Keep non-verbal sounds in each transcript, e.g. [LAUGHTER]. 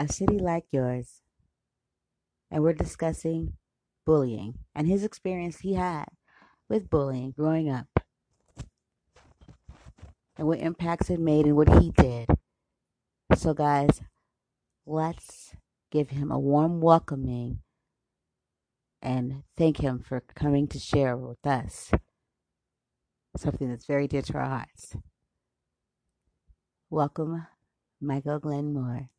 A City Like Yours, and we're discussing bullying and his experience he had with bullying growing up and what impacts it made and what he did. So, guys, let's give him a warm welcoming and thank him for coming to share with us something that's very dear to our hearts. Welcome, Michael Glenn Moore.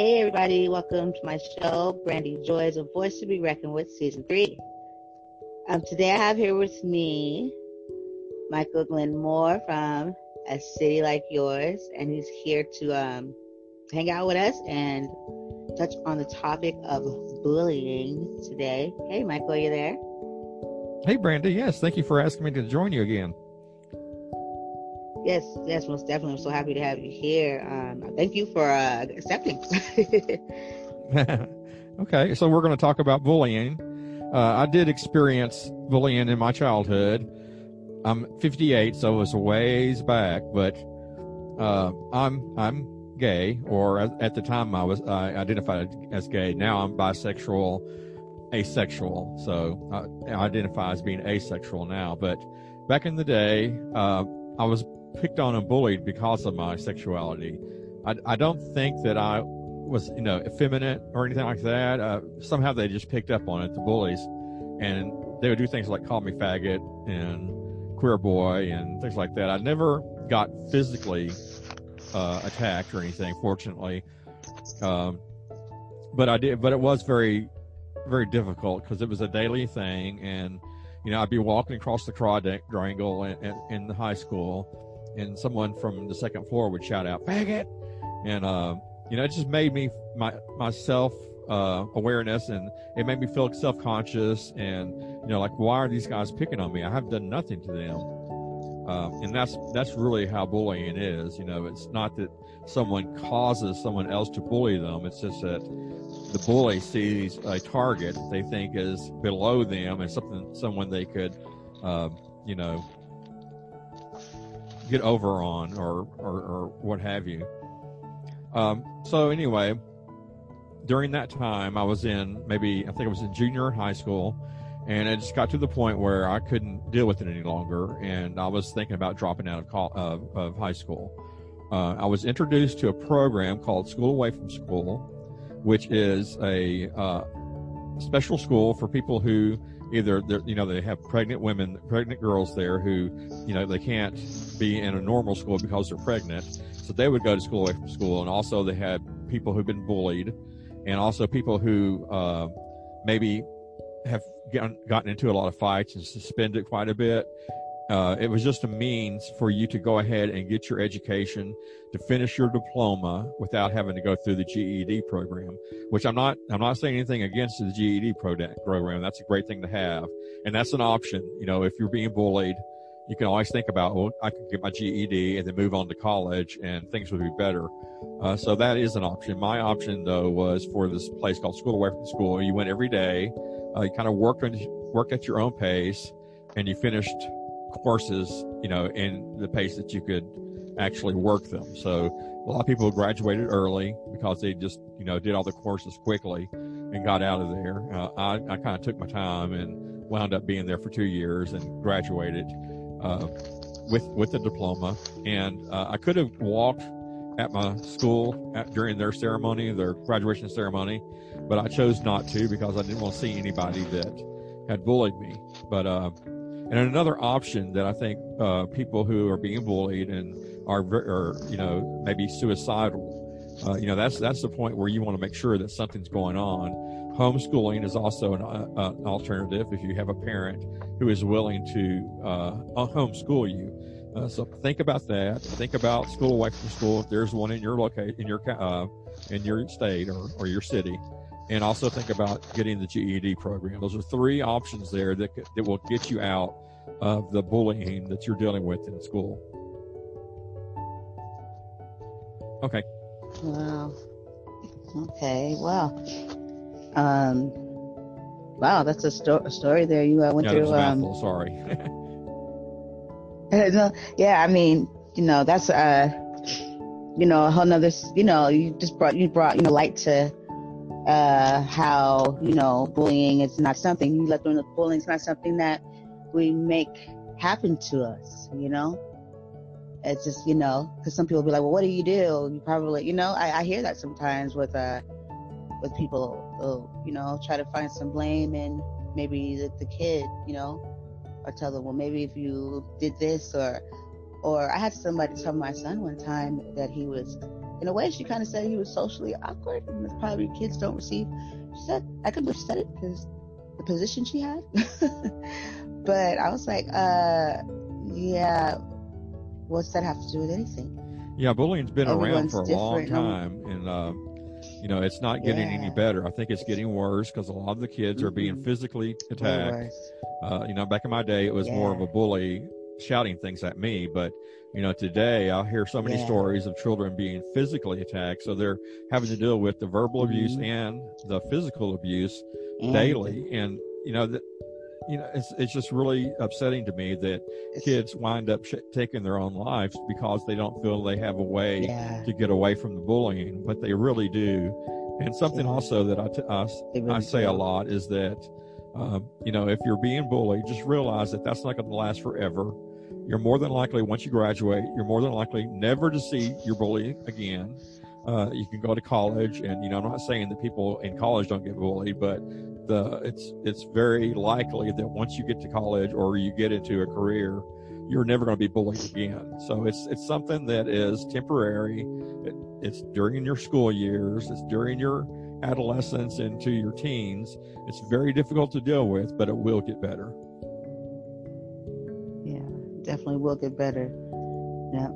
Hey, everybody, welcome to my show, Brandy Joys, A Voice to Be Reckoned with, Season 3. Um, today I have here with me Michael Glenn Moore from A City Like Yours, and he's here to um, hang out with us and touch on the topic of bullying today. Hey, Michael, are you there? Hey, Brandy. Yes, thank you for asking me to join you again. Yes, yes, most definitely. I'm so happy to have you here. Um, thank you for uh, accepting. [LAUGHS] okay, so we're going to talk about bullying. Uh, I did experience bullying in my childhood. I'm 58, so it was a ways back, but uh, I'm I'm gay, or at the time I was I identified as gay. Now I'm bisexual, asexual. So I identify as being asexual now. But back in the day, uh, I was picked on and bullied because of my sexuality. I, I don't think that I was, you know, effeminate or anything like that. Uh, somehow they just picked up on it, the bullies, and they would do things like call me faggot and queer boy and things like that. I never got physically uh, attacked or anything, fortunately. Um, but I did, but it was very, very difficult because it was a daily thing. And, you know, I'd be walking across the quadrangle in, in, in the high school and someone from the second floor would shout out faggot! And uh, you know it just made me my myself uh, awareness and it made me feel self-conscious and you know like why are these guys picking on me? I have done nothing to them. Um, and that's that's really how bullying is you know. It's not that someone causes someone else to bully them. It's just that the bully sees a target they think is below them and something someone they could uh, you know get over on or, or, or what have you. Um, so anyway, during that time, I was in maybe, I think I was in junior high school and it just got to the point where I couldn't deal with it any longer. And I was thinking about dropping out of, of, of high school. Uh, I was introduced to a program called School Away from School, which is a uh, special school for people who either they're, you know they have pregnant women pregnant girls there who you know they can't be in a normal school because they're pregnant. So they would go to school away from school and also they had people who've been bullied and also people who uh, maybe have gotten, gotten into a lot of fights and suspended quite a bit uh, it was just a means for you to go ahead and get your education to finish your diploma without having to go through the GED program. Which I'm not. I'm not saying anything against the GED program. That's a great thing to have, and that's an option. You know, if you're being bullied, you can always think about, well, I can get my GED and then move on to college, and things would be better. Uh, so that is an option. My option though was for this place called School Away from School. You went every day. Uh, you kind of worked on, worked at your own pace, and you finished courses, you know, in the pace that you could actually work them. So a lot of people graduated early because they just, you know, did all the courses quickly and got out of there. Uh, I, I kind of took my time and wound up being there for two years and graduated uh, with with the diploma. And uh, I could have walked at my school at, during their ceremony, their graduation ceremony, but I chose not to because I didn't want to see anybody that had bullied me. But uh, and another option that I think uh, people who are being bullied and are, are you know, maybe suicidal, uh, you know, that's that's the point where you want to make sure that something's going on. Homeschooling is also an, uh, an alternative if you have a parent who is willing to uh, homeschool you. Uh, so think about that. Think about school away from school if there's one in your locate in your uh, in your state or, or your city, and also think about getting the GED program. Those are three options there that that will get you out of the bullying that you're dealing with in school. Okay. Wow. Okay. Wow. Um. Wow, that's a, sto- a story there. You uh, went yeah, through. Um, mouthful, sorry. [LAUGHS] [LAUGHS] yeah, I mean, you know, that's uh, you know, a whole nother. You know, you just brought you brought you know light to uh how you know bullying is not something you let them know bullying is not something that we make happen to us. You know, it's just you know because some people be like, well, what do you do? You probably you know I, I hear that sometimes with uh with people who, you know try to find some blame and maybe the, the kid you know or tell them well maybe if you did this or or I had somebody tell my son one time that he was in a way she kind of said he was socially awkward and that's probably kids don't receive. She said I couldn't have said it because the position she had. [LAUGHS] But I was like uh yeah what's that have to do with anything? Yeah bullying's been Everyone's around for a long time and uh you know it's not getting any better. I think it's getting worse because a lot of the kids are being Mhm. physically attacked. uh, you know back in my day it was more of a bully shouting things at me but you know today i hear so many Yeah. stories of children being physically attacked so they're having to deal with the verbal abuse Mhm. and the physical abuse daily and you know that you know it's it's just really upsetting to me that it's- kids wind up sh- taking their own lives because they don't feel they have a way yeah to get away from the bullying, but they really do. And something Yeah. also that I, t- I, s- They really I say do. a lot is that, um, you know, if you're being bullied, just realize that that's not going to last forever. You're more than likely, once you graduate, you're more than likely never to see your bully again. Uh, you can go to college, and you know, I'm not saying that people in college don't get bullied, but the it's it's very likely that once you get to college or you get into a career, you're never going to be bullied again. So it's it's something that is temporary. It, it's during your school years. It's during your adolescence into your teens. It's very difficult to deal with, but it will get better. Definitely will get better. Yeah,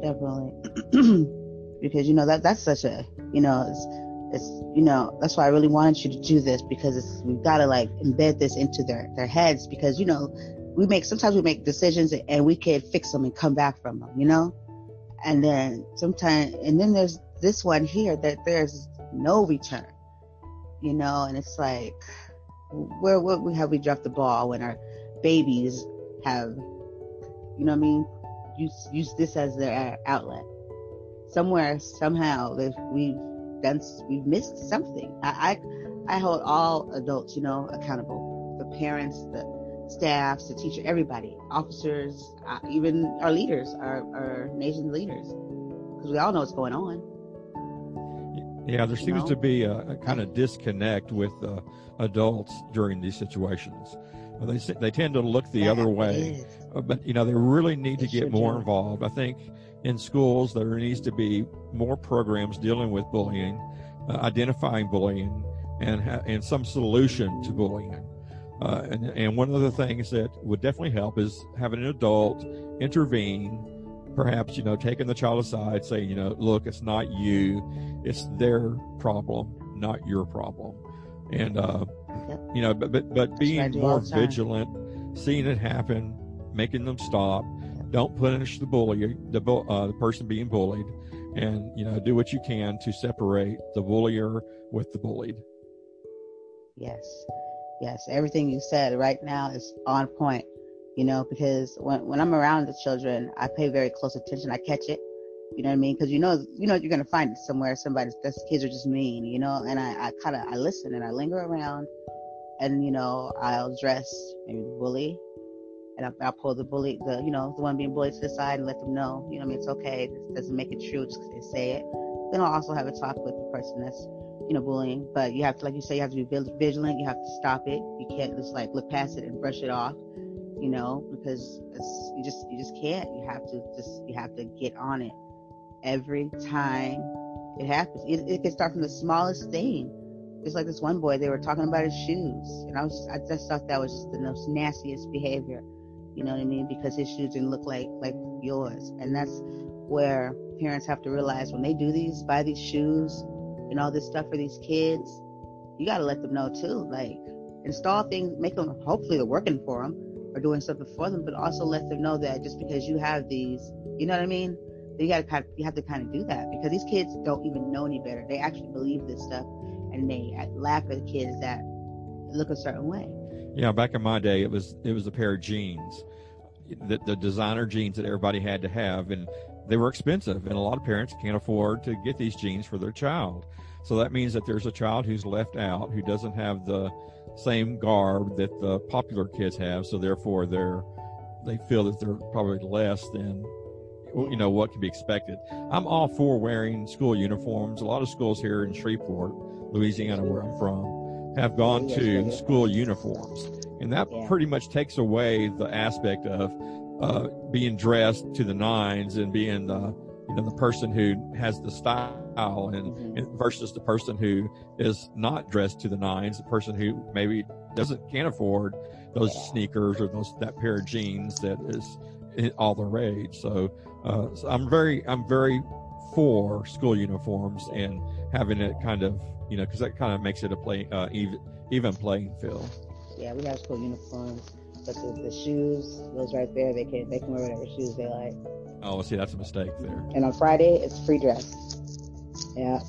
definitely. [CLEARS THROAT] because you know that that's such a you know it's it's you know that's why I really wanted you to do this because it's we've got to like embed this into their their heads because you know we make sometimes we make decisions and we can fix them and come back from them you know and then sometimes and then there's this one here that there's no return you know and it's like where where we have we dropped the ball when our babies have you know what I mean? Use use this as their outlet. Somewhere somehow that we've done we've missed something. I, I I hold all adults you know accountable. The parents the staffs the teacher everybody. Officers uh, even our leaders our, our nation leaders. Because we all know what's going on. Yeah, there seems know? to be a, a kind of disconnect with uh, adults during these situations. They they tend to look the Yeah, other [LAUGHS] way. is. Uh, but you know they really need to get more do. involved. I think in schools there needs to be more programs dealing with bullying, uh, identifying bullying, and ha- and some solution to bullying. Uh, and and one of the things that would definitely help is having an adult intervene. Perhaps you know taking the child aside, saying you know look it's not you, it's their problem, not your problem, and uh, Yep. you know but but, but being more vigilant, seeing it happen, making them stop. Don't punish the bully, the bu- uh, the person being bullied, and you know do what you can to separate the bullier with the bullied. Yes. Yes. Everything you said right now is on point, you know, because when, when I'm around the children, I pay very close attention. I catch it. You know what I mean? Because you know, you know, you're to find it somewhere. Somebody's, this kids are just mean, you know, and I, I kind of, I listen and I linger around and, you know, I'll address maybe the bully and I'll, I'll pull the bully, the, you know, the one being bullied to the side and let them know, you know, I mean, it's okay. This doesn't make it true. Just 'cause they say it. Then I'll also have a talk with the person that's you know, bullying, but you have to, like you say, you have to be vigilant. You have to stop it. You can't just like look past it and brush it off, you know, because you just, you just can't. You have to just, you have to get on it every time it happens. It, it can start from the smallest thing. Just like this one boy, they were talking about his shoes, and I was, I just thought that was just the most nastiest behavior, You know what I mean? Because his shoes didn't look like like yours, and that's where parents have to realize when they do these, buy these shoes and all this stuff for these kids, you got to let them know too. Like install things, make them. Hopefully, they're working for them or doing something for them, but also let them know that just because you have these, you know what I mean? You got to kind of, you have to kind of do that because these kids don't even know any better. They actually believe this stuff, and they uh, laugh at the kids that look a certain way. Yeah, back in my day, it was it was a pair of jeans, the, the designer jeans that everybody had to have, and they were expensive, and a lot of parents can't afford to get these jeans for their child. So that means that there's a child who's left out, who doesn't have the same garb that the popular kids have, so therefore they're they feel that they're probably less than you know what can be expected. I'm all for wearing school uniforms. A lot of schools here in Shreveport, Louisiana, where I'm from, have gone to school uniforms, and that pretty much takes away the aspect of uh, being dressed to the nines and being the you know the person who has the style and, mm-hmm. and, versus the person who is not dressed to the nines, the person who maybe doesn't can't afford those sneakers or those that pair of jeans that is all the rage. So, uh, so I'm very I'm very for school uniforms and having it kind of you know because that kind of makes it a play uh, even even playing field. Yeah, we have school uniforms, but the, the shoes, those right there, they can they can wear whatever shoes they like. Oh, see, that's a mistake there. And on Friday, it's free dress. Yeah.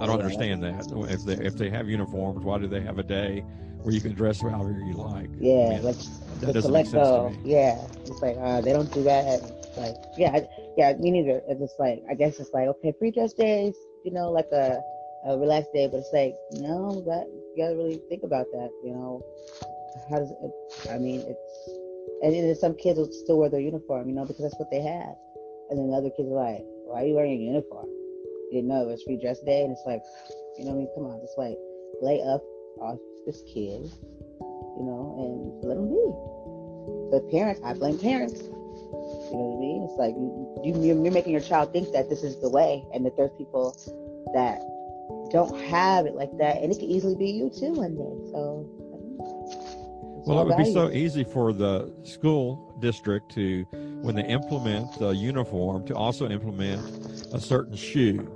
I don't understand that. If they if they have uniforms, why do they have a day where you can dress however you like? Yeah, I mean, like that doesn't make sense go. to me. Yeah, it's like uh, they don't do that. Like, yeah, yeah, me neither. It's just like I guess it's like okay, free dress days, you know, like a, a relaxed day, but it's like no, that you gotta really think about that. You know, how does it? I mean, it's and then some kids will still wear their uniform, you know, because that's what they have. And then the other kids are like, why are you wearing a uniform? You didn't know it was free dress day. And it's like, you know, I mean, come on, just like lay up off this kid, you know, and let them be. But parents, I blame parents. You know what I mean? It's like you, you, you're making your child think that this is the way, and that there's people that don't have it like that, and it could easily be you too one day. So well, it would be so easy for the school district to, when they implement the uniform, to also implement a certain shoe.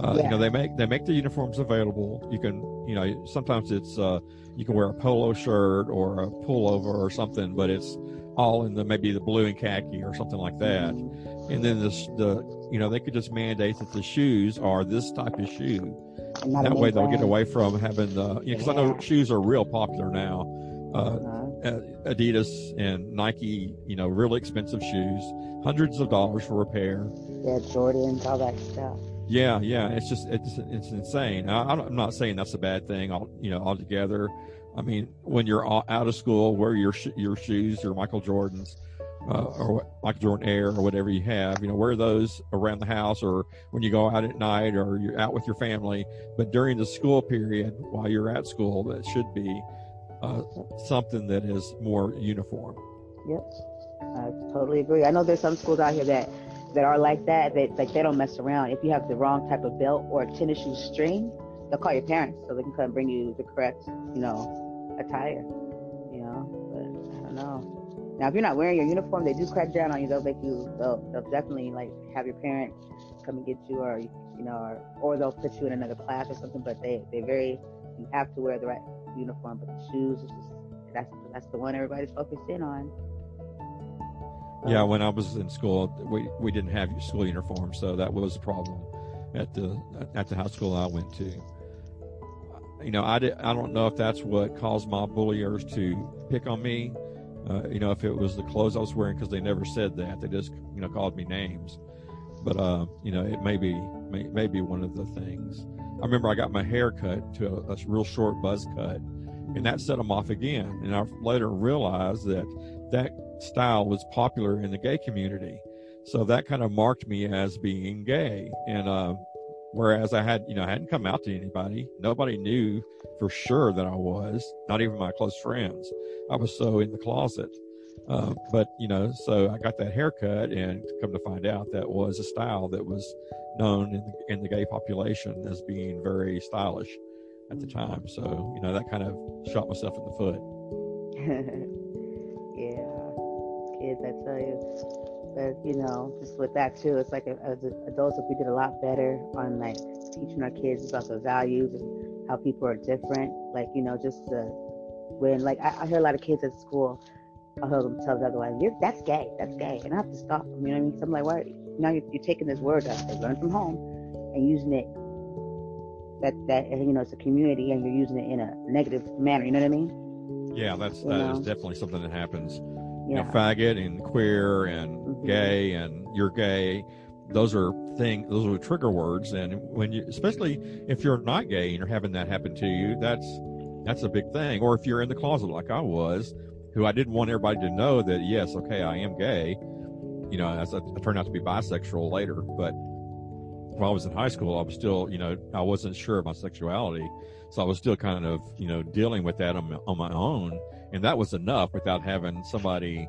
Uh, yeah. You know, they make they make the uniforms available. You can, you know, sometimes it's uh, you can wear a polo shirt or a pullover or something, but it's all in the maybe the blue and khaki or something like that. And then this the you know they could just mandate that the shoes are this type of shoe. That way they'll get away from having the because you know, yeah. I know shoes are real popular now uh, uh-huh. Adidas and Nike, you know, really expensive shoes, hundreds of dollars for a pair. Yeah, Jordans, all that stuff. Yeah, yeah, it's just it's it's insane. I, am not saying that's a bad thing, all you know, altogether. I mean, when you're out of school, wear your your shoes, your Michael Jordans, uh, or Michael Jordan Air, or whatever you have. You know, wear those around the house, or when you go out at night, or you're out with your family. But during the school period, while you're at school, that should be uh, something that is more uniform. Yep, I totally agree. I know there's some schools out here that that are like that. That like they don't mess around. If you have the wrong type of belt or tennis shoe string, they'll call your parents so they can come and bring you the correct, you know, attire. You know, but I don't know. Now, if you're not wearing your uniform, they do crack down on you. They'll make you. They'll, they'll definitely like have your parent come and get you, or you know, or, or they'll put you in another class or something. But they they very you have to wear the right uniform, but the shoes is just that's that's the one everybody's focused in on. Yeah, when I was in school, we we didn't have school uniforms, so that was a problem at the at the high school I went to. You know, I did, I don't know if that's what caused my bulliers to pick on me. Uh, you know, if it was the clothes I was wearing, because they never said that, they just you know called me names. But uh, you know, it may be may, may be one of the things. I remember I got my hair cut to a, a real short buzz cut, and that set them off again. And I later realized that that style was popular in the gay community. So that kind of marked me as being gay. And, uh, whereas I had, you know, I hadn't come out to anybody. Nobody knew for sure that I was, not even my close friends. I was so in the closet. Uh, but, you know, so I got that haircut and come to find out that was a style that was known in the, in the gay population as being very stylish at the time. So, you know, that kind of shot myself in the foot. [LAUGHS] kids, I tell you. But you know, just with that too, it's like uh, as adults, if we did a lot better on like teaching our kids about the values and how people are different. Like you know, just the when like I, I hear a lot of kids at school, I hear them tell the other one, "That's gay, that's gay," and I have to stop them. You know what I mean? So I'm like, why? Now you're, you're taking this word that they learned from home and using it that that you know it's a community and you're using it in a negative manner. You know what I mean? Yeah, that's that is definitely something that happens. You know, faggot and queer and Mhm. gay and you're gay. Those are thing. Those are trigger words. And when you, especially if you're not gay and you're having that happen to you, that's that's a big thing. Or if you're in the closet like I was, who I didn't want everybody to know that yes, okay, I am gay. You know, as I, I turned out to be bisexual later, but when I was in high school, I was still, you know, I wasn't sure of my sexuality, so I was still kind of, you know, dealing with that on my, on my own, and that was enough without having somebody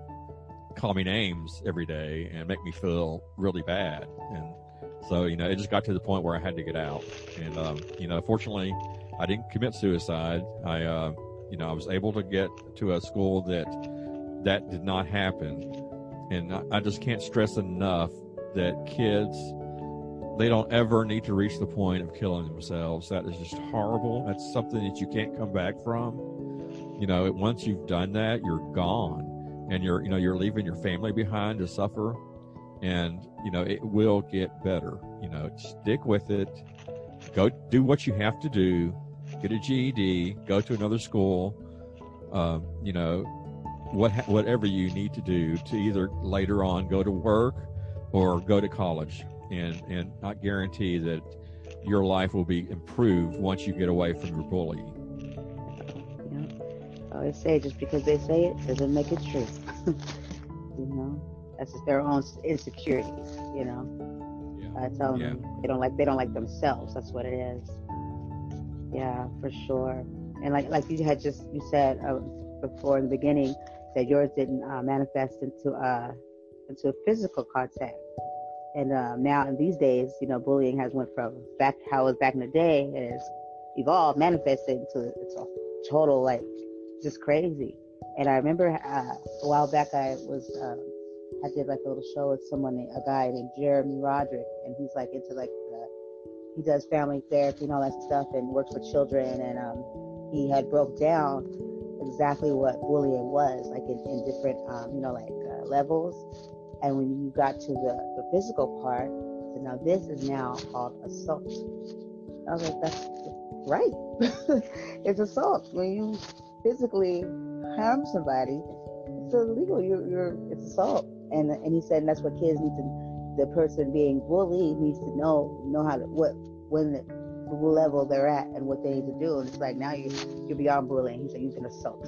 call me names every day and make me feel really bad. And so, you know, it just got to the point where I had to get out. And, um, you know, fortunately, I didn't commit suicide. I, uh, you know, I was able to get to a school that that did not happen. And I, I just can't stress enough that kids, they don't ever need to reach the point of killing themselves. That is just horrible. That's something that you can't come back from. You know, once you've done that, you're gone and you're, you know, you're leaving your family behind to suffer and, you know, it will get better. You know, stick with it. Go do what you have to do. Get a GED, go to another school, um, you know, what, whatever you need to do to either later on go to work or go to college and, and I guarantee that your life will be improved once you get away from your bully. Know, I always say just because they say it doesn't make it true. [LAUGHS] you know, that's just their own insecurities. You know, Yeah. I tell them Yeah. they don't like they don't like themselves. That's what it is. Yeah, for sure. And like like you had just you said uh, before in the beginning that yours didn't uh, manifest into uh into a physical contact. And uh, now in these days, you know, bullying has went from back how it was back in the day, and it's evolved, manifested into it's a total like just crazy. And I remember uh, a while back I was um, I did like a little show with someone, a guy named Jeremy Roderick, and he's like into like uh, he does family therapy and all that stuff, and works with children. And um, he had broke down exactly what bullying was, like in, in different um, you know like uh, levels. And when you got to the, the physical part, so now this is now called assault. I was like, that's right. [LAUGHS] it's assault when you physically harm somebody. It's illegal. You're, you're it's assault. And and he said and that's what kids need to. The person being bullied needs to know know how to what when the, level they're at and what they need to do. And it's like now you you're beyond bullying. He said you can assault.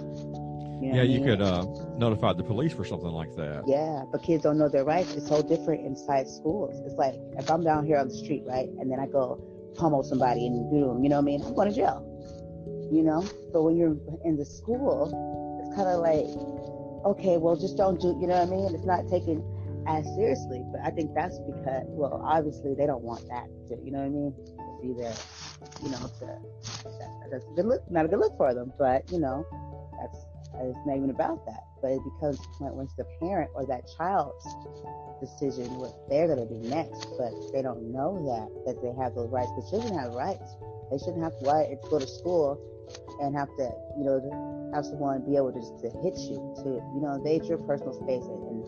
You know Yeah, you mean? could uh, notify the police for something like that. Yeah, but kids don't know their rights. It's so different inside schools. It's like if I'm down here on the street, right, and then I go pummel somebody and the room, you know what I mean? I'm going to jail. You know? But when you're in the school, it's kind of like, okay, well, just don't do, you know what I mean? It's not taken as seriously. But I think that's because, well, obviously they don't want that to, you know what I mean? To be there, you know, to, that, that's a good look, not a good look for them, but, you know, that's, it's not even about that. But it becomes when when it's the parent or that child's decision what they're going to do next. But they don't know that that they have those rights. The children have rights. They shouldn't have to go to school and have to you know have someone be able to to hit you to you know invade your personal space and and,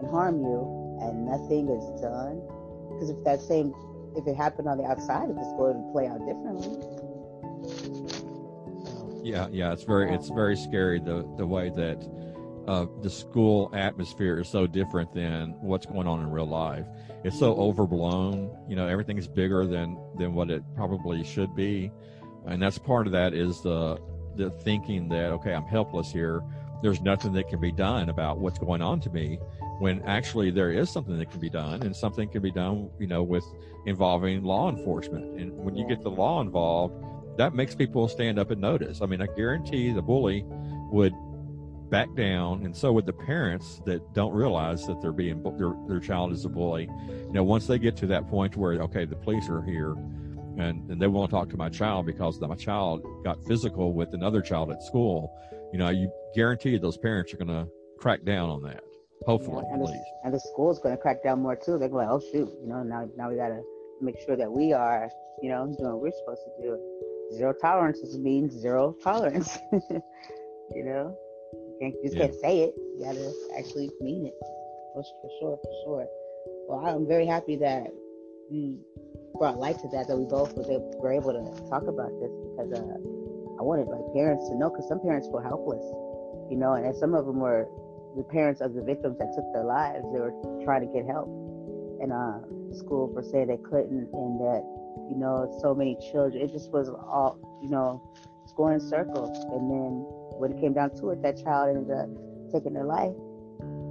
and harm you and nothing is done. Because if that same if it happened on the outside of the school, it would play out differently. Yeah, yeah, it's very it's very scary the the way that uh, the school atmosphere is so different than what's going on in real life. It's so overblown. You know, everything is bigger than than what it probably should be, and that's part of that is the the thinking that okay, I'm helpless here. There's nothing that can be done about what's going on to me. When actually there is something that can be done, and something can be done, you know, with involving law enforcement. And when you get the law involved, that makes people stand up and notice. I mean, I guarantee the bully would back down, and so would the parents that don't realize that they're being their their child is a bully. You know, once they get to that point where okay, the police are here, and and they want to talk to my child because my child got physical with another child at school, you know, you guarantee those parents are going to crack down on that. Hopefully, and at the, least. and the school's going to crack down more too. They're like, oh shoot, you know, now now we got to make sure that we are, you know, doing what we're supposed to do. Zero tolerance means zero tolerance. [LAUGHS] you know, you, can't, you just Yeah. can't say it. You got to actually mean it. For, for sure, for sure. Well, I'm very happy that you brought light to that. That we both was able, were able to talk about this because uh, I wanted my parents to know because some parents were helpless, you know, and some of them were the parents of the victims that took their lives. They were trying to get help, and uh, school per se they couldn't, and that you know so many children. It just was all you know, it's going in circles. And then when it came down to it, that child ended up taking their life.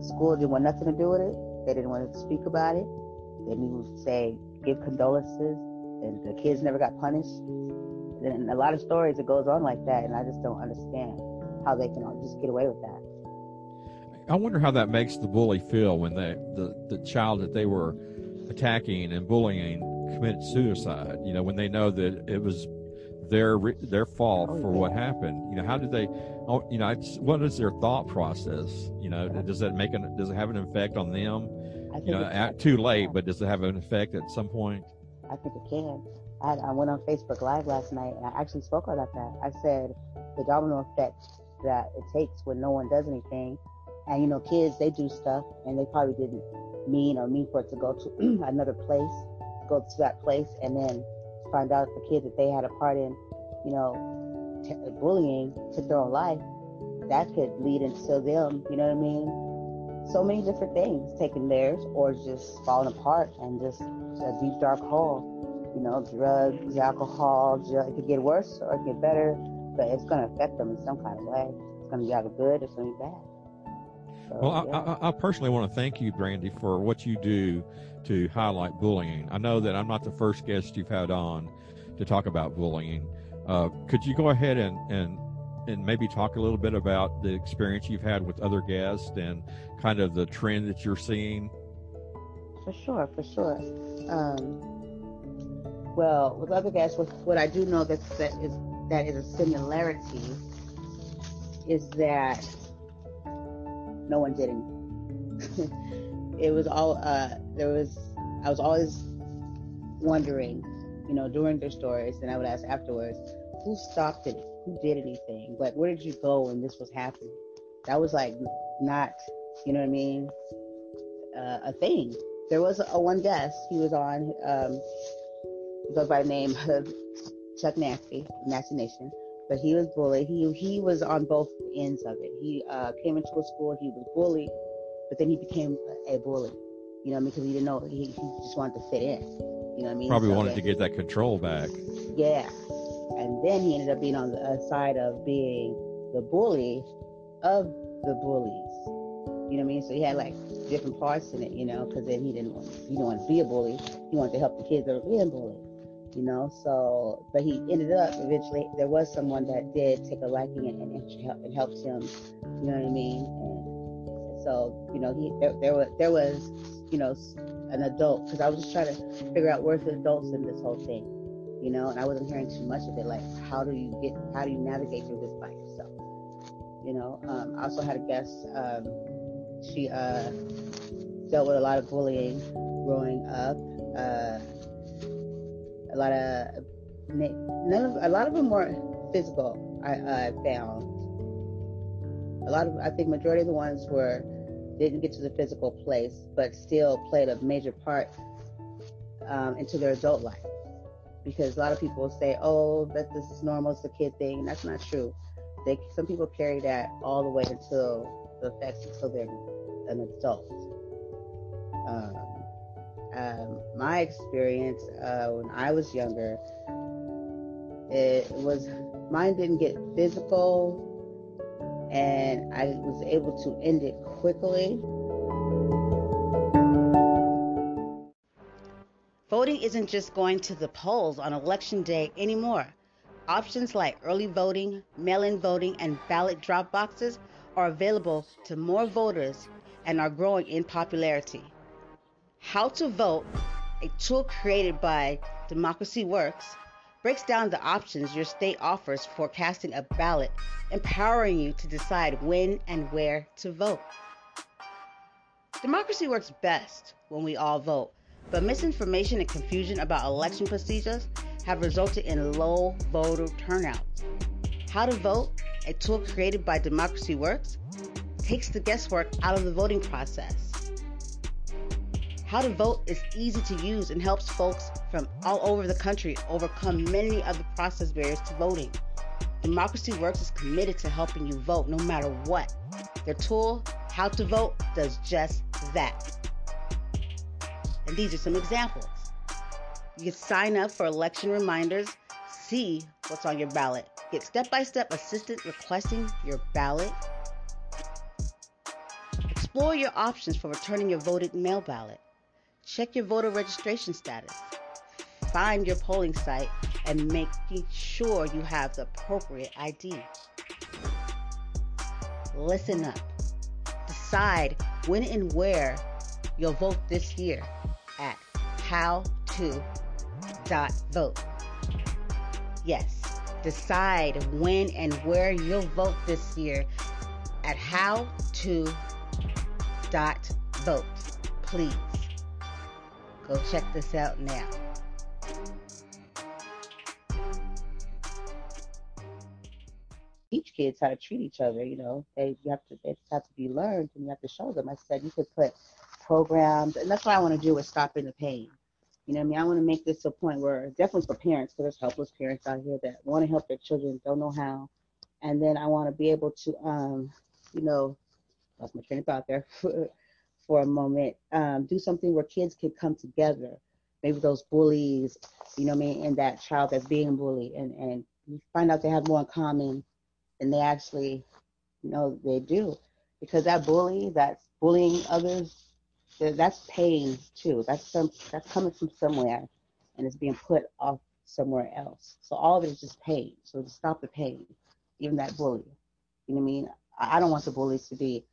School didn't want nothing to do with it. They didn't want to speak about it. They even say give condolences, and the kids never got punished. And a lot of stories it goes on like that, and I just don't understand how they can all just get away with that. I wonder how that makes the bully feel when they, the, the child that they were attacking and bullying committed suicide. You know, when they know that it was their their fault Oh, for what happened. You know, how did they? Oh, you know, it's, what is their thought process? You know, does that make an does it have an effect on them? I You know, at, too late, but does it have an effect at some point? I think it can. I, I went on Facebook Live last night and I actually spoke about that. I said the domino effect that it takes when no one does anything. And, you know, kids, they do stuff and they probably didn't mean or mean for it to go to [CLEARS THROAT] another place, go to that place, and then find out the kids that they had a part in, you know, t- bullying took their own life. That could lead into them, you know what I mean? So many different things, taking theirs or just falling apart and just a deep dark hole you know, drugs, alcohol, it could get worse or it could get better, but it's going to affect them in some kind of way. It's going to be either good or it's going to be bad. So, Well, yeah. I, I, I personally want to thank you, Brandy, for what you do to highlight bullying. I know that I'm not the first guest you've had on to talk about bullying. Uh, could you go ahead and, and and maybe talk a little bit about the experience you've had with other guests and kind of the trend that you're seeing? For sure, for sure. Um, well, with other guests, what, I do know that that is that is a similarity is that no one did anything. [LAUGHS] it was all uh, there was. I was always wondering, you know, during their stories, and I would ask afterwards, who stopped it? Who did anything? Like, where did you go when this was happening? That was like not, you know what I mean, uh, a thing there was a, a one guest he was on um he goes by the name of chuck nasty nasty nation but he was bullied he he was on both ends of it he uh came into a school he was bullied but then he became a bully you know because he didn't know he, he just wanted to fit in you know what i mean Probably So wanted to get that control back. yeah. And then he ended up being on the uh, side of being the bully of the bullies. You know what I mean? So he had like different parts in it, you know, because then he didn't want he didn't want to be a bully. He wanted to help the kids that were being bullied. You know, so but he ended up eventually there was someone that did take a liking and, and, and helped him. You know what I mean? And so you know he there, there was there was you know an adult because I was just trying to figure out where's the adults in this whole thing you know, and I wasn't hearing too much of it. Like, how do you get, how do you navigate through this by yourself? You know, um, I also had a guest, um, she uh, dealt with a lot of bullying growing up. Uh, a lot of, none of, a lot of them were physical. I, I found a lot of, I think, majority of the ones were didn't get to the physical place, but still played a major part um, into their adult life because a lot of people say, "Oh, that this is normal, it's a kid thing." That's not true. They some people carry that all the way until the effects until they're an adult. Um, um, my experience uh, when I was younger, it was mine didn't get physical, and I was able to end it quickly. Voting isn't just going to the polls on election day anymore. Options like early voting, mail in voting, and ballot drop boxes are available to more voters and are growing in popularity. How to Vote, a tool created by Democracy Works, breaks down the options your state offers for casting a ballot, empowering you to decide when and where to vote. Democracy works best when we all vote, but misinformation and confusion about election procedures have resulted in low voter turnout. How to Vote, a tool created by Democracy Works, takes the guesswork out of the voting process. How to Vote is easy to use and helps folks from all over the country overcome many of the process barriers to voting. Democracy Works is committed to helping you vote no matter what. Their tool, How to Vote, does just that. And these are some examples. You can sign up for election reminders, see what's on your ballot, get step by step assistance requesting your ballot, explore your options for returning your voted mail ballot, check your voter registration status, find your polling site, and making sure you have the appropriate ID. Listen up. Decide when and where you'll vote this year at howto.vote. Yes, decide when and where you'll vote this year at howto.vote. Please go check this out now. teach kids how to treat each other. You know, they you have to they have to be learned, and you have to show them. I said you could put programs, and that's what I want to do is stopping the pain. You know, what I mean, I want to make this a point where definitely for parents, because there's helpless parents out here that want to help their children, don't know how, and then I want to be able to, um, you know, lost my train of thought there [LAUGHS] for, a moment. Um, do something where kids can come together. Maybe those bullies, you know, what I mean, and that child that's being bullied, and and find out they have more in common than they actually know they do because that bully that's bullying others that's pain too that's some that's coming from somewhere and it's being put off somewhere else so all of it is just pain so to stop the pain even that bully you know what i mean i don't want the bullies to be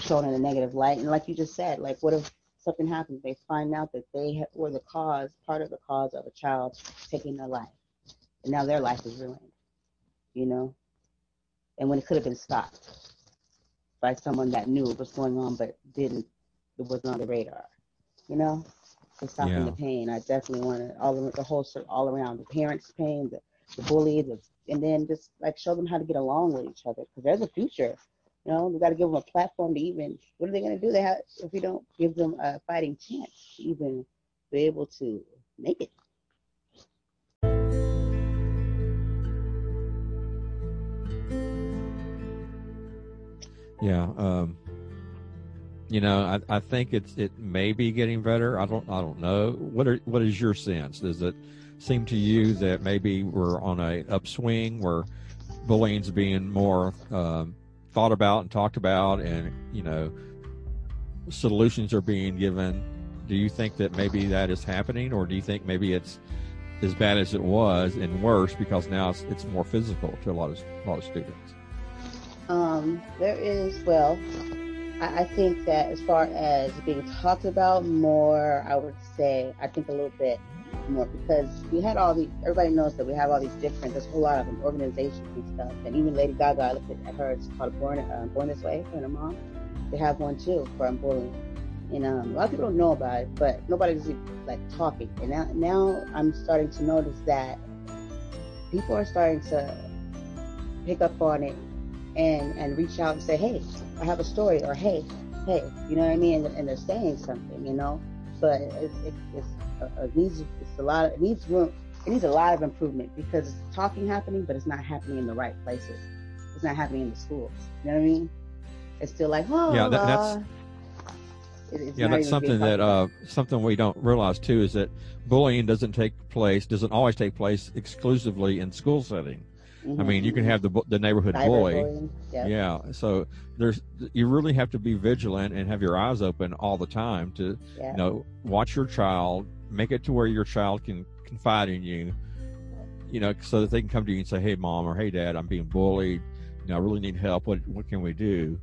shown in a negative light. And like you just said like what if something happens? They find out that they were the cause part of the cause of a child taking their life. And now their life is ruined you know? And when it could have been stopped by someone that knew what was going on but didn't it wasn't on the radar you know? To stopping Yeah. the pain. I definitely want to all the, the whole all around the parents pain the, the bully the, and then just like show them how to get along with each other because there's a future you know we got to give them a platform to even what are they going to do they have if we don't give them a fighting chance to even be able to make it Yeah. Um, you know, I, I think it's it may be getting better. I don't I don't know. What are what is your sense? Does it seem to you that maybe we're on a upswing where bullying's being more um, thought about and talked about, and you know, solutions are being given? Do you think that maybe that is happening, or do you think maybe it's as bad as it was and worse because now it's, it's more physical to a lot of a lot of students? Um, there is, well, I, think that as far as being talked about more, I would say, I think a little bit more because we had all these, everybody knows that we have all these different, there's a whole lot of them, organizations and stuff. And even Lady Gaga, I looked at her, it's called Born, uh, Born This Way, for her mom. They have one too for bullying. And um, a lot of people don't know about it, but nobody's like talking. And now, now I'm starting to notice that people are starting to pick up on it and and reach out and say, hey, I have a story, or hey, hey, you know what I mean? And, and they're saying something, you know. But it, it, it's uh, it needs it's a lot. Of, it needs room. It needs a lot of improvement because it's talking happening, but it's not happening in the right places. It's not happening in the schools. You know what I mean? It's still like, oh, Yeah, that- that's- it's yeah, that's something that uh, something we don't realize too is that bullying doesn't take place, doesn't always take place exclusively in school setting. About. I mean, you can have the the neighborhood bully. Yeah. Yeah, so there's you really have to be vigilant and have your eyes open all the time to Yeah. you know watch your child, make it to where your child can confide in you, you know, so that they can come to you and say, "Hey, mom," or "Hey, dad, I'm being bullied. You know, I really need help. What what can we do?"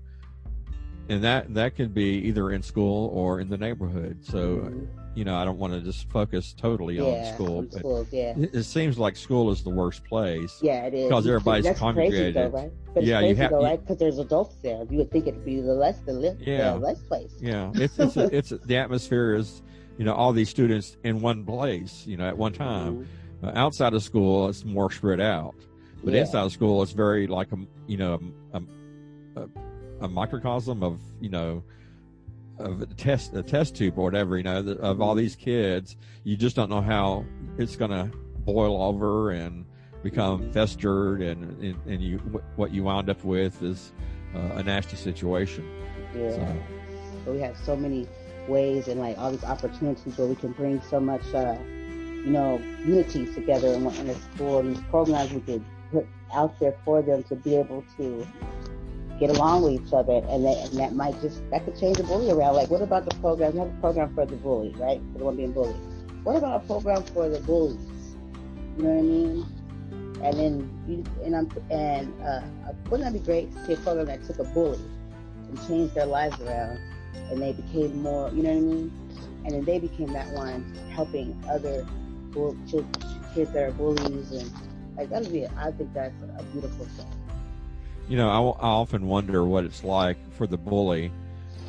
And that that could be either in school or in the neighborhood. So Mhm. You know, I don't want to just focus totally yeah, on school. on but schools, yeah. it, it seems like school is the worst place. Yeah, it is. Because everybody's That's crazy congregated. though, right? But Yeah, you have- though, right? Because there's adults there. You would think it'd be the less, the less, Yeah. the less place. Yeah, it's it's [LAUGHS] it's the atmosphere is, you know, all these students in one place, you know, at one time. Mhm. Uh, outside of school, it's more spread out, but Yeah. inside of school, it's very like a you know a, a, a microcosm of you know of a test a test tube or whatever you know of all these kids. You just don't know how it's going to boil over and become festered, and and, and you what you wound up with is uh, a nasty situation. Yeah. So- But we have so many ways and like all these opportunities where we can bring so much, uh, you know, unity together in, in a school. And these programs we could put out there for them to be able to get along with each other, and that, and that might just that could change the bully around. Like, what about the program? We have a program for the bully, right? For the one being bullied. What about a program for the bullies? You know what I mean? And then you and I'm and uh, wouldn't that be great to see a program that took a bully and changed their lives around, and they became more, you know what I mean? And then they became that one helping other bull- kids that are bullies, and like that'd be, I think that's a beautiful thing. You know, I, I often wonder what it's like for the bully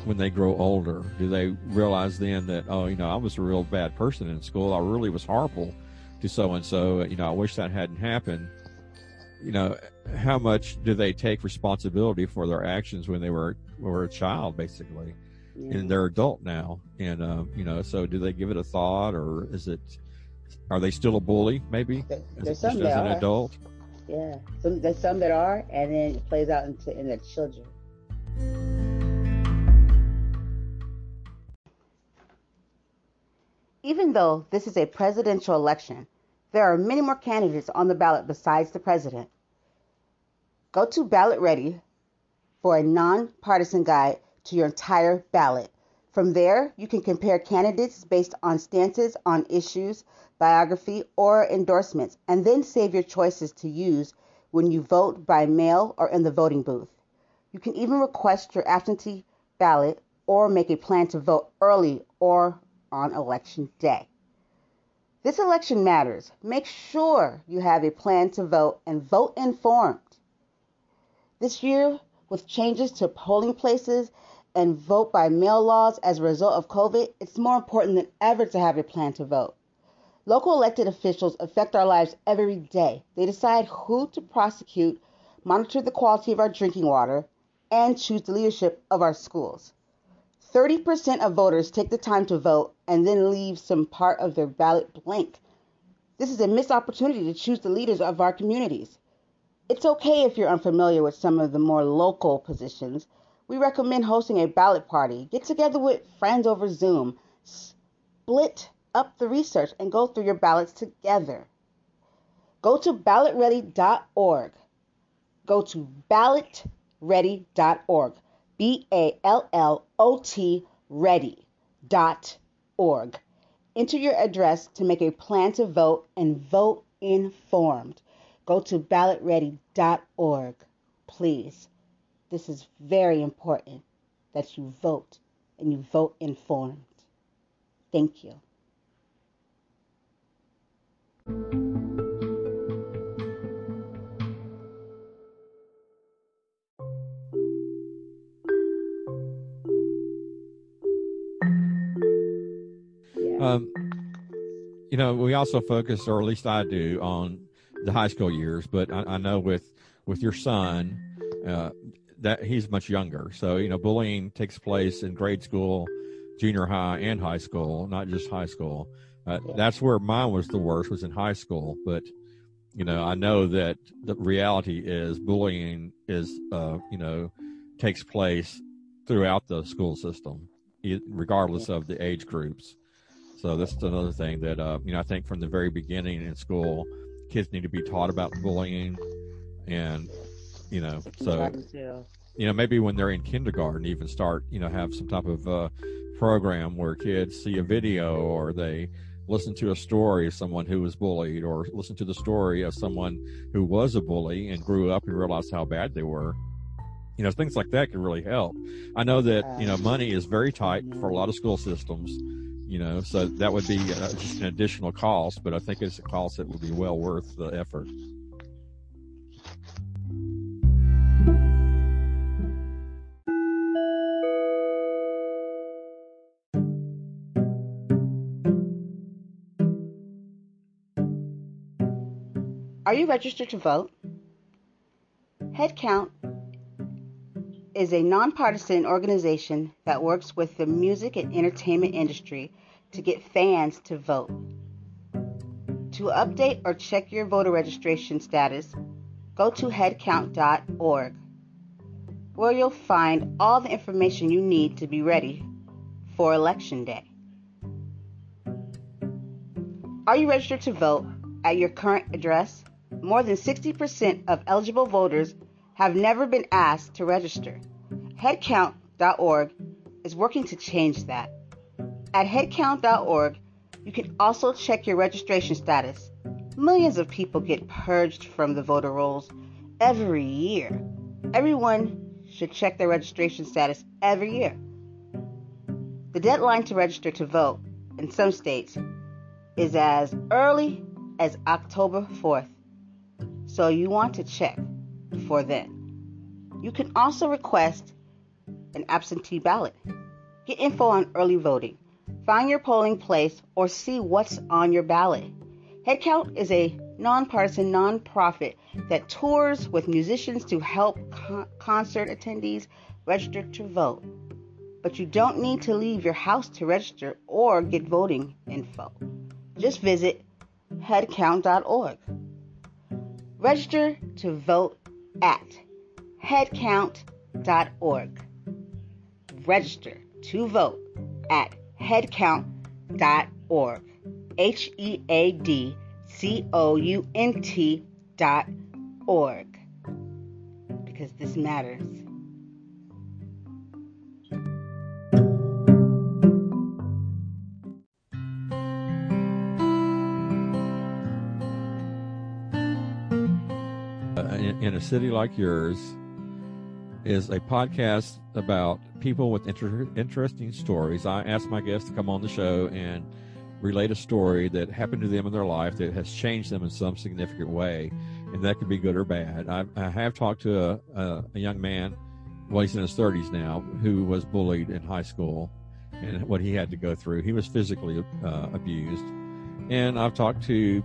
when they grow older. Do they realize then that, oh, you know, I was a real bad person in school. I really was horrible to so and so. You know, I wish that hadn't happened. You know, how much do they take responsibility for their actions when they were were a child, basically, Yeah. and they're adult now? And um, you know, so do they give it a thought, or is it? Are they still a bully? Maybe as, just as an adult. Yeah, some there's some that are, and then it plays out into in their children. Even though this is a presidential election, there are many more candidates on the ballot besides the president. Go to Ballot Ready for a nonpartisan guide to your entire ballot. From there, you can compare candidates based on stances on issues, biography, or endorsements, and then save your choices to use when you vote by mail or in the voting booth. You can even request your absentee ballot or make a plan to vote early or on election day. This election matters. Make sure you have a plan to vote and vote informed. This year, with changes to polling places and vote by mail laws as a result of COVID, it's more important than ever to have a plan to vote. Local elected officials affect our lives every day. They decide who to prosecute, monitor the quality of our drinking water, and choose the leadership of our schools. 30% of voters take the time to vote and then leave some part of their ballot blank. This is a missed opportunity to choose the leaders of our communities. It's okay if you're unfamiliar with some of the more local positions. We recommend hosting a ballot party. Get together with friends over Zoom. Split up the research and go through your ballots together. Go to ballotready.org. Go to ballotready.org. B A L L O T ready.org. Enter your address to make a plan to vote and vote informed. Go to ballotready.org. Please. This is very important that you vote and you vote informed. Thank you. Um, you know, we also focus, or at least I do, on the high school years. But I, I know with with your son, uh, that he's much younger. So you know, bullying takes place in grade school, junior high, and high school, not just high school. Uh, That's where mine was the worst, was in high school. But you know, I know that the reality is bullying is, uh, you know, takes place throughout the school system, regardless of the age groups. So that's another thing that uh, you know I think from the very beginning in school, kids need to be taught about bullying, and you know so you know maybe when they're in kindergarten even start you know have some type of uh, program where kids see a video or they listen to a story of someone who was bullied or listen to the story of someone who was a bully and grew up and realized how bad they were. You know things like that can really help. I know that you know money is very tight for a lot of school systems you know, so that would be uh, just an additional cost, but I think it's a cost that would be well worth the effort. Are you registered to vote? Headcount is a nonpartisan organization that works with the music and entertainment industry to get fans to vote. To update or check your voter registration status, go to headcount.org, where you'll find all the information you need to be ready for Election Day. Are you registered to vote at your current address? More than 60% of eligible voters have never been asked to register. Headcount.org is working to change that. At headcount.org, you can also check your registration status. Millions of people get purged from the voter rolls every year. Everyone should check their registration status every year. The deadline to register to vote in some states is as early as October 4th. So you want to check before then. You can also request an absentee ballot. Get info on early voting. Find your polling place or see what's on your ballot. Headcount is a nonpartisan nonprofit that tours with musicians to help con- concert attendees register to vote. But you don't need to leave your house to register or get voting info. Just visit headcount.org. Register to vote at headcount.org. Register to vote at headcount.org. H E A D C O U N T dot org. Because this matters. City like yours is a podcast about people with inter- interesting stories. I ask my guests to come on the show and relate a story that happened to them in their life that has changed them in some significant way, and that could be good or bad. I, I have talked to a, a, a young man, well, he's in his 30s now, who was bullied in high school and what he had to go through. He was physically uh, abused. And I've talked to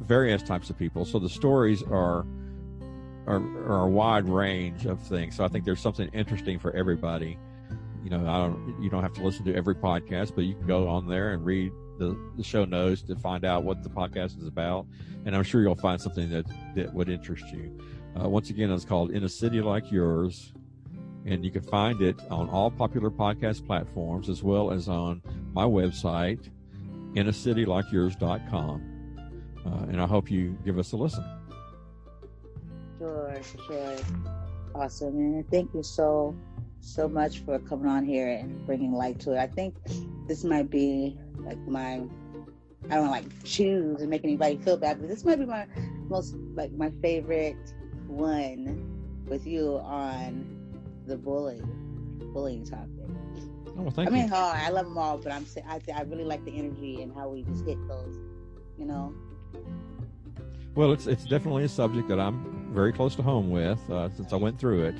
various types of people. So the stories are are, are a wide range of things. So I think there's something interesting for everybody. You know, I don't, you don't have to listen to every podcast, but you can go on there and read the, the show notes to find out what the podcast is about. And I'm sure you'll find something that, that would interest you. Uh, once again, it's called In a City Like Yours. And you can find it on all popular podcast platforms as well as on my website, inacityLikeYours.com. Uh, and I hope you give us a listen. Sure, sure. Awesome. And thank you so, so much for coming on here and bringing light to it. I think this might be like my, I don't like choose and make anybody feel bad, but this might be my most, like my favorite one with you on the bullying, bullying topic. Oh, thank I mean, you. oh, I love them all, but I'm I, I really like the energy and how we just hit those, you know? Well, it's it's definitely a subject that I'm very close to home with uh, since I went through it,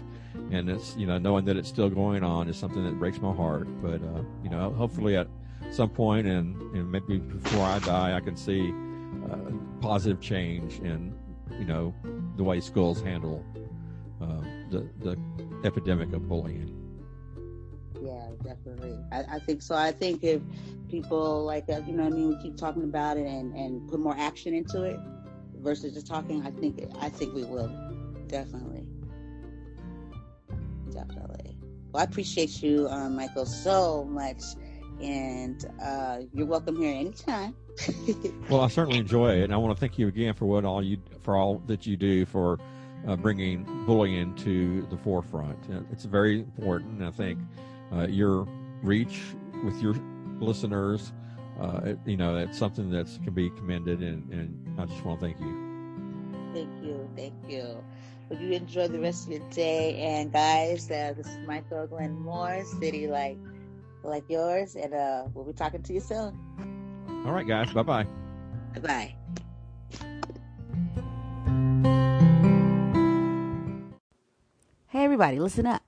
and it's you know knowing that it's still going on is something that breaks my heart. But uh, you know, hopefully at some point, and and maybe before I die, I can see uh, positive change in you know the way schools handle uh, the the epidemic of bullying. Yeah, definitely. I, I think so. I think if people like that, you know I mean, we keep talking about it and, and put more action into it versus just talking, I think I think we will. Definitely. Definitely. Well, I appreciate you, um, Michael, so much. And uh, you're welcome here anytime. [LAUGHS] Well, I certainly enjoy it, and I want to thank you again for what all you for all that you do for uh, bringing bullying to the forefront. Uh, It's very important, I think uh, your reach with your listeners, uh, it- you know, that's something that can be commended, and, and I just want to thank you. Thank you. Thank you. Well, you enjoy the rest of your day. And guys, uh, this is Michael Glenn Moore, City Like like yours, and uh, we'll be talking to you soon. All right, guys. Bye bye. Bye bye. Hey, everybody, listen up.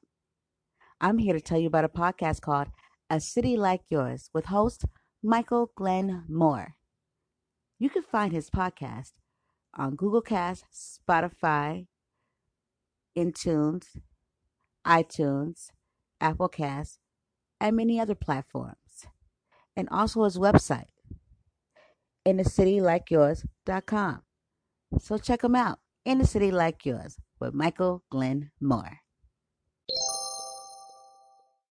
I'm here to tell you about a podcast called A City Like Yours with host Michael Glenn Moore. You can find his podcast on Google Cast, Spotify, Intunes, iTunes, Apple Cast, and many other platforms. And also his website, in a city like yours.com. So check him out, In a City Like Yours with Michael Glenn Moore.